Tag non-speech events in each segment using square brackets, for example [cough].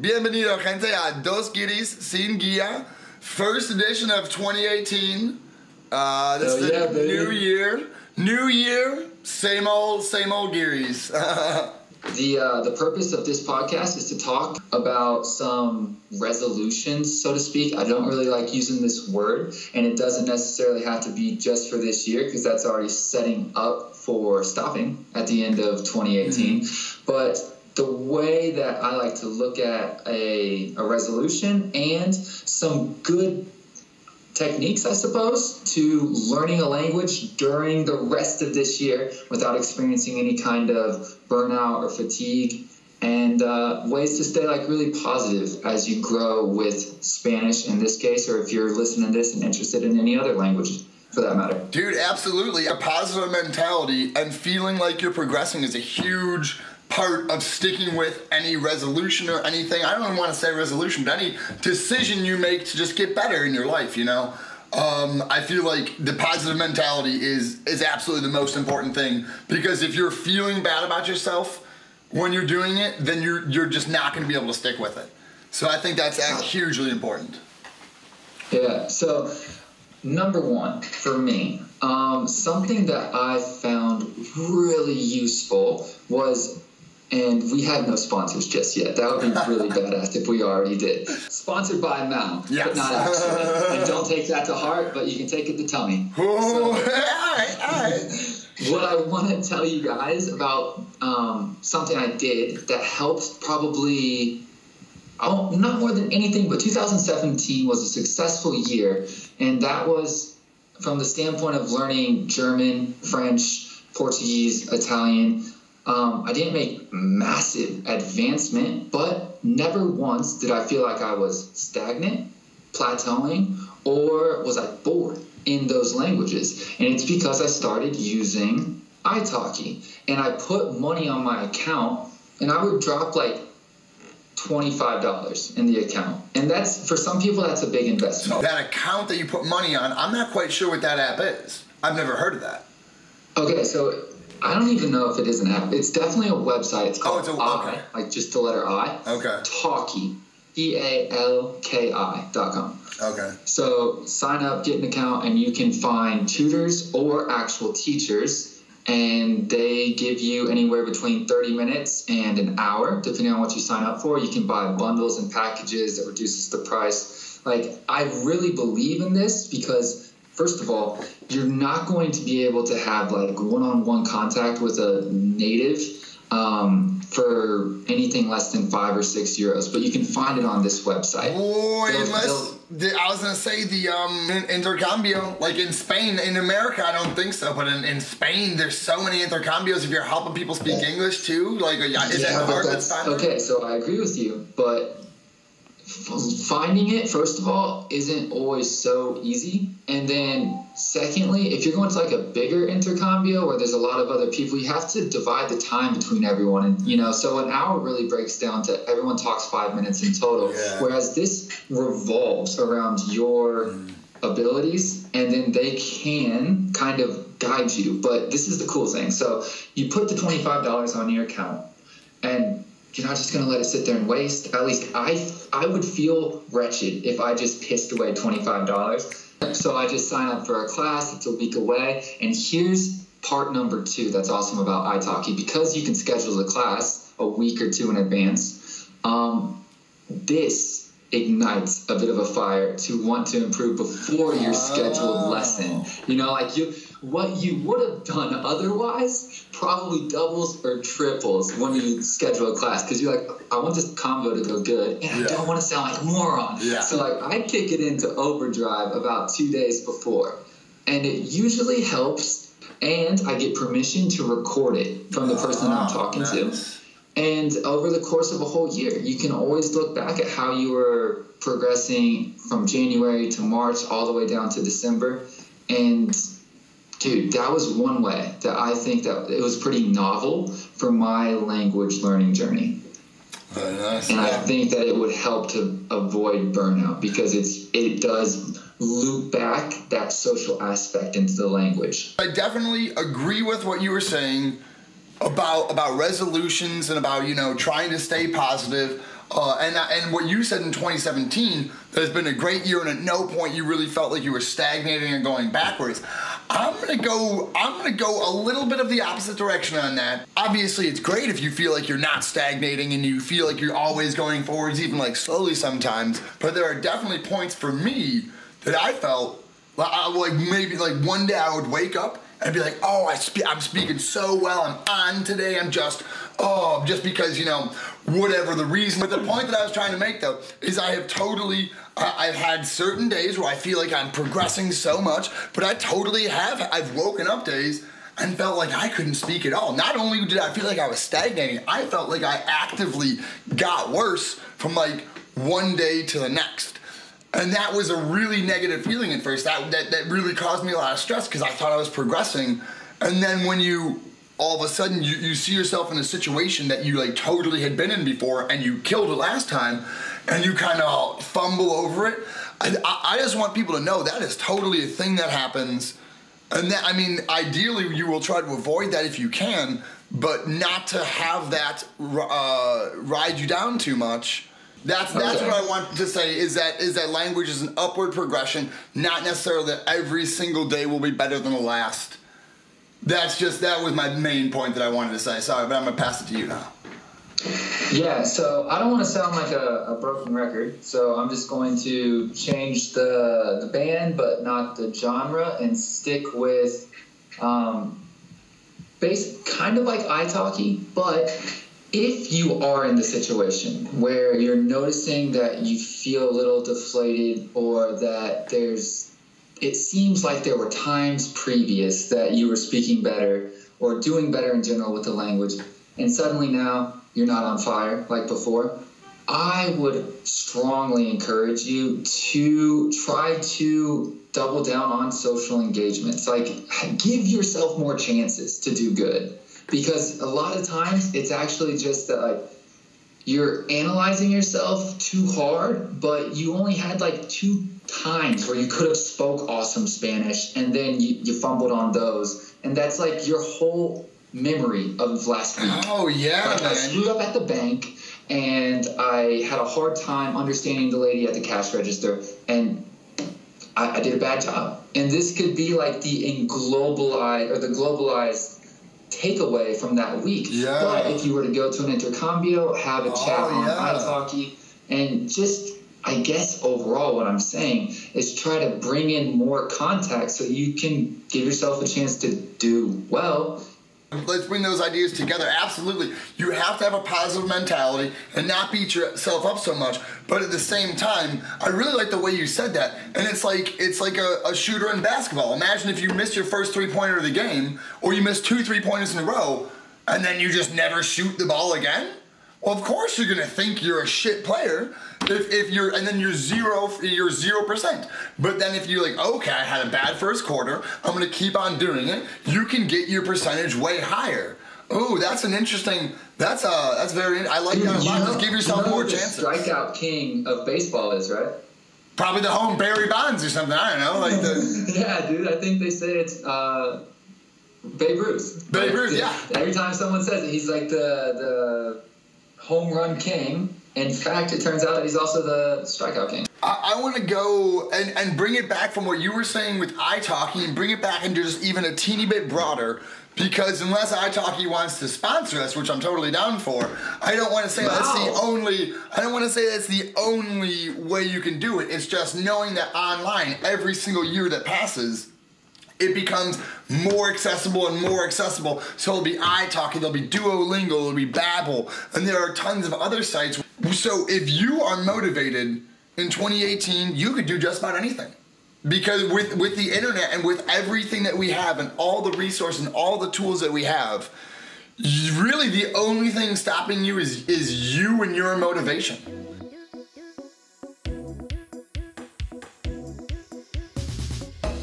Bienvenido, gente, a Dos Guiris Sin Guia, first edition of 2018. Uh, this Hell is yeah, the baby. new year. New year, same old, same old guiris. [laughs] The uh, the purpose of this podcast is to talk about some resolutions, so to speak. I don't really like using this word, and it doesn't necessarily have to be just for this year because that's already setting up for stopping at the end of 2018. But the way that I like to look at a, a resolution and some good techniques, I suppose, to learning a language during the rest of this year without experiencing any kind of burnout or fatigue, and uh, ways to stay like really positive as you grow with Spanish in this case, or if you're listening to this and interested in any other language for that matter. Dude, absolutely. A positive mentality and feeling like you're progressing is a huge part of sticking with any resolution or anything. I don't even want to say resolution, but any decision you make to just get better in your life, you know? Um, I feel like the positive mentality is is absolutely the most important thing because if you're feeling bad about yourself when you're doing it, then you're you're just not going to be able to stick with it. So I think that's hugely important. Yeah. So, number one for me, um, something that I found really useful was, and we have no sponsors just yet. That would be really [laughs] badass if we already did. Sponsored by Mal, Yes. but not actually. and don't take that to heart, but you can take it to tummy. Oh, [laughs] all right, all right. [laughs] What I want to tell you guys about um, something I did that helped probably, not more than anything, but 2017 was a successful year, and that was from the standpoint of learning German, French, Portuguese, Italian. Um, I didn't make massive advancement, but never once did I feel like I was stagnant, plateauing, or was I bored in those languages. And it's because I started using italki. And I put money on my account, and I would drop like $25 in the account. And that's, for some people, that's a big investment. That account that you put money on, I'm not quite sure what that app is. I've never heard of that. Okay, so I don't even know if it is an app. It's definitely a website. It's oh, called it's a- I, okay. like just the letter I. Okay. Talkie, E A L K I dot com. Okay. So sign up, get an account, and you can find tutors or actual teachers, and they give you anywhere between 30 minutes and an hour, depending on what you sign up for. You can buy bundles and packages that reduces the price. Like I really believe in this because first of all, you're not going to be able to have like one-on-one contact with a native um, for anything less than five or six euros, but you can find it on this website. Boy, They'll- unless they'll- the, I was gonna say the um intercambio, like in Spain, in America, I don't think so, but in, in Spain, there's so many intercambios. If you're helping people speak English too, like is Yeah, that hard to that's- Okay, so I agree with you, but finding it first of all isn't always so easy, and then secondly, if you're going to like a bigger intercambio where there's a lot of other people, you have to divide the time between everyone, and you know, so an hour really breaks down to everyone talks five minutes in total, Yeah. whereas this revolves around your mm. abilities and then they can kind of guide you. But this is the cool thing. So you put the $25 on your account and you're not just going to let it sit there and waste. At least i i would feel wretched if i just pissed away $25 so i just sign up for a class it's a week away. And here's part number two that's awesome about italki. Because you can schedule the class a week or two in advance um, this ignites a bit of a fire to want to improve before your ah. scheduled lesson. You know, like you what you would have done otherwise probably doubles or triples when you schedule a class because you're like, I want this combo to go good and I don't want to sound like a moron. Yeah. So like I kick it into overdrive about two days before. And it usually helps and I get permission to record it from the person I'm Oh, talking to. And over the course of a whole year, you can always look back at how you were progressing from January to March all the way down to December. And dude, that was one way that I think that it was pretty novel for my language learning journey. Very nice. And I think that it would help to avoid burnout because it's it does loop back that social aspect into the language. I definitely agree with what you were saying about about resolutions and about you know trying to stay positive. Uh, and and what you said in 2017 that has been a great year, and at no point you really felt like you were stagnating and going backwards. I'm gonna go. I'm gonna go a little bit of the opposite direction on that. Obviously, it's great if you feel like you're not stagnating and you feel like you're always going forwards, even like slowly sometimes. But there are definitely points for me that I felt like maybe like one day I would wake up and be like, oh, I spe- I'm speaking so well. I'm on today. I'm just oh, just because you know whatever the reason. But the point that I was trying to make though is I have totally I've had certain days where I feel like I'm progressing so much, but I totally have. I've woken up days and felt like I couldn't speak at all. Not only did I feel like I was stagnating, I felt like I actively got worse from like one day to the next. And that was a really negative feeling at first. That that, that really caused me a lot of stress because I thought I was progressing. And then when you all of a sudden you, you see yourself in a situation that you like totally had been in before and you killed it last time and you kind of fumble over it. I, I just want people to know that is totally a thing that happens. And that, I mean, ideally, you will try to avoid that if you can, but not to have that uh, ride you down too much. That's that's okay. what I want to say is that is that language is an upward progression, not necessarily that every single day will be better than the last. That's just that was my main point that I wanted to say. Sorry, but I'm gonna pass it to you now. Yeah, so I don't want to sound like a, a, broken record, so I'm just going to change the the band, but not the genre, and stick with um, base kind of like italki, but if you are in the situation where you're noticing that you feel a little deflated or that there's it seems like there were times previous that you were speaking better or doing better in general with the language and suddenly now you're not on fire like before, I would strongly encourage you to try to double down on social engagements. Like, give yourself more chances to do good. Because a lot of times it's actually just that, like, you're analyzing yourself too hard, but you only had like two times where you could have spoke awesome Spanish and then you, you fumbled on those. And that's like your whole memory of last week. Oh yeah, like, I screwed up at the bank, and I had a hard time understanding the lady at the cash register, and I, I did a bad job. And this could be like the globalized or the globalized takeaway from that week. Yeah. But if you were to go to an intercambio, have a oh, chat oh, on yeah. italki, and just I guess overall what I'm saying is try to bring in more contact so you can give yourself a chance to do well Let's bring those ideas together. Absolutely. You have to have a positive mentality and not beat yourself up so much. But at the same time, I really like the way you said that. And it's like it's like a, a shooter in basketball. Imagine if you missed your first three pointer of the game, or you missed two three pointers in a row, and then you just never shoot the ball again. Well, of course you're gonna think you're a shit player if, if you're and then you're zero you're zero percent. But then if you're like, okay, I had a bad first quarter, I'm gonna keep on doing it. You can get your percentage way higher. Oh, that's an interesting. That's uh, that's very. I like that a lot. Just give yourself you know more chances. Strikeout king of baseball is right. Probably the home Barry Bonds or something. I don't know. Like the. [laughs] yeah, dude. I think they say it's uh, Babe Ruth. Babe Ruth. Yeah. Every time someone says it, he's like the the home run king. In fact, it turns out that he's also the strikeout king. I, I want to go and, and bring it back from what you were saying with italki and bring it back into just even a teeny bit broader. Because unless italki wants to sponsor us, which I'm totally down for, I don't want to say wow. that's the only. I don't want to say that's the only way you can do it. It's just knowing that online, every single year that passes, it becomes more accessible and more accessible. So it'll be italki, there'll be Duolingo, there'll be Babbel, and there are tons of other sites. So if you are motivated in 2018, you could do just about anything. Because with, with the internet and with everything that we have and all the resources and all the tools that we have, really the only thing stopping you is, is you and your motivation.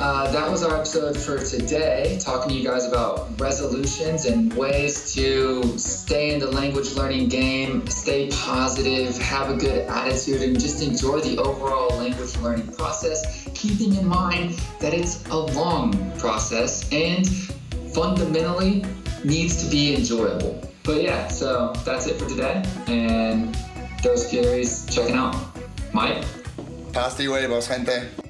Uh, that was our episode for today, talking to you guys about resolutions and ways to stay in the language learning game, stay positive, have a good attitude, and just enjoy the overall language learning process, keeping in mind that it's a long process and fundamentally needs to be enjoyable. But yeah, so that's it for today, and Dos Guiris checking out. Mike? Pasta y huevos, gente.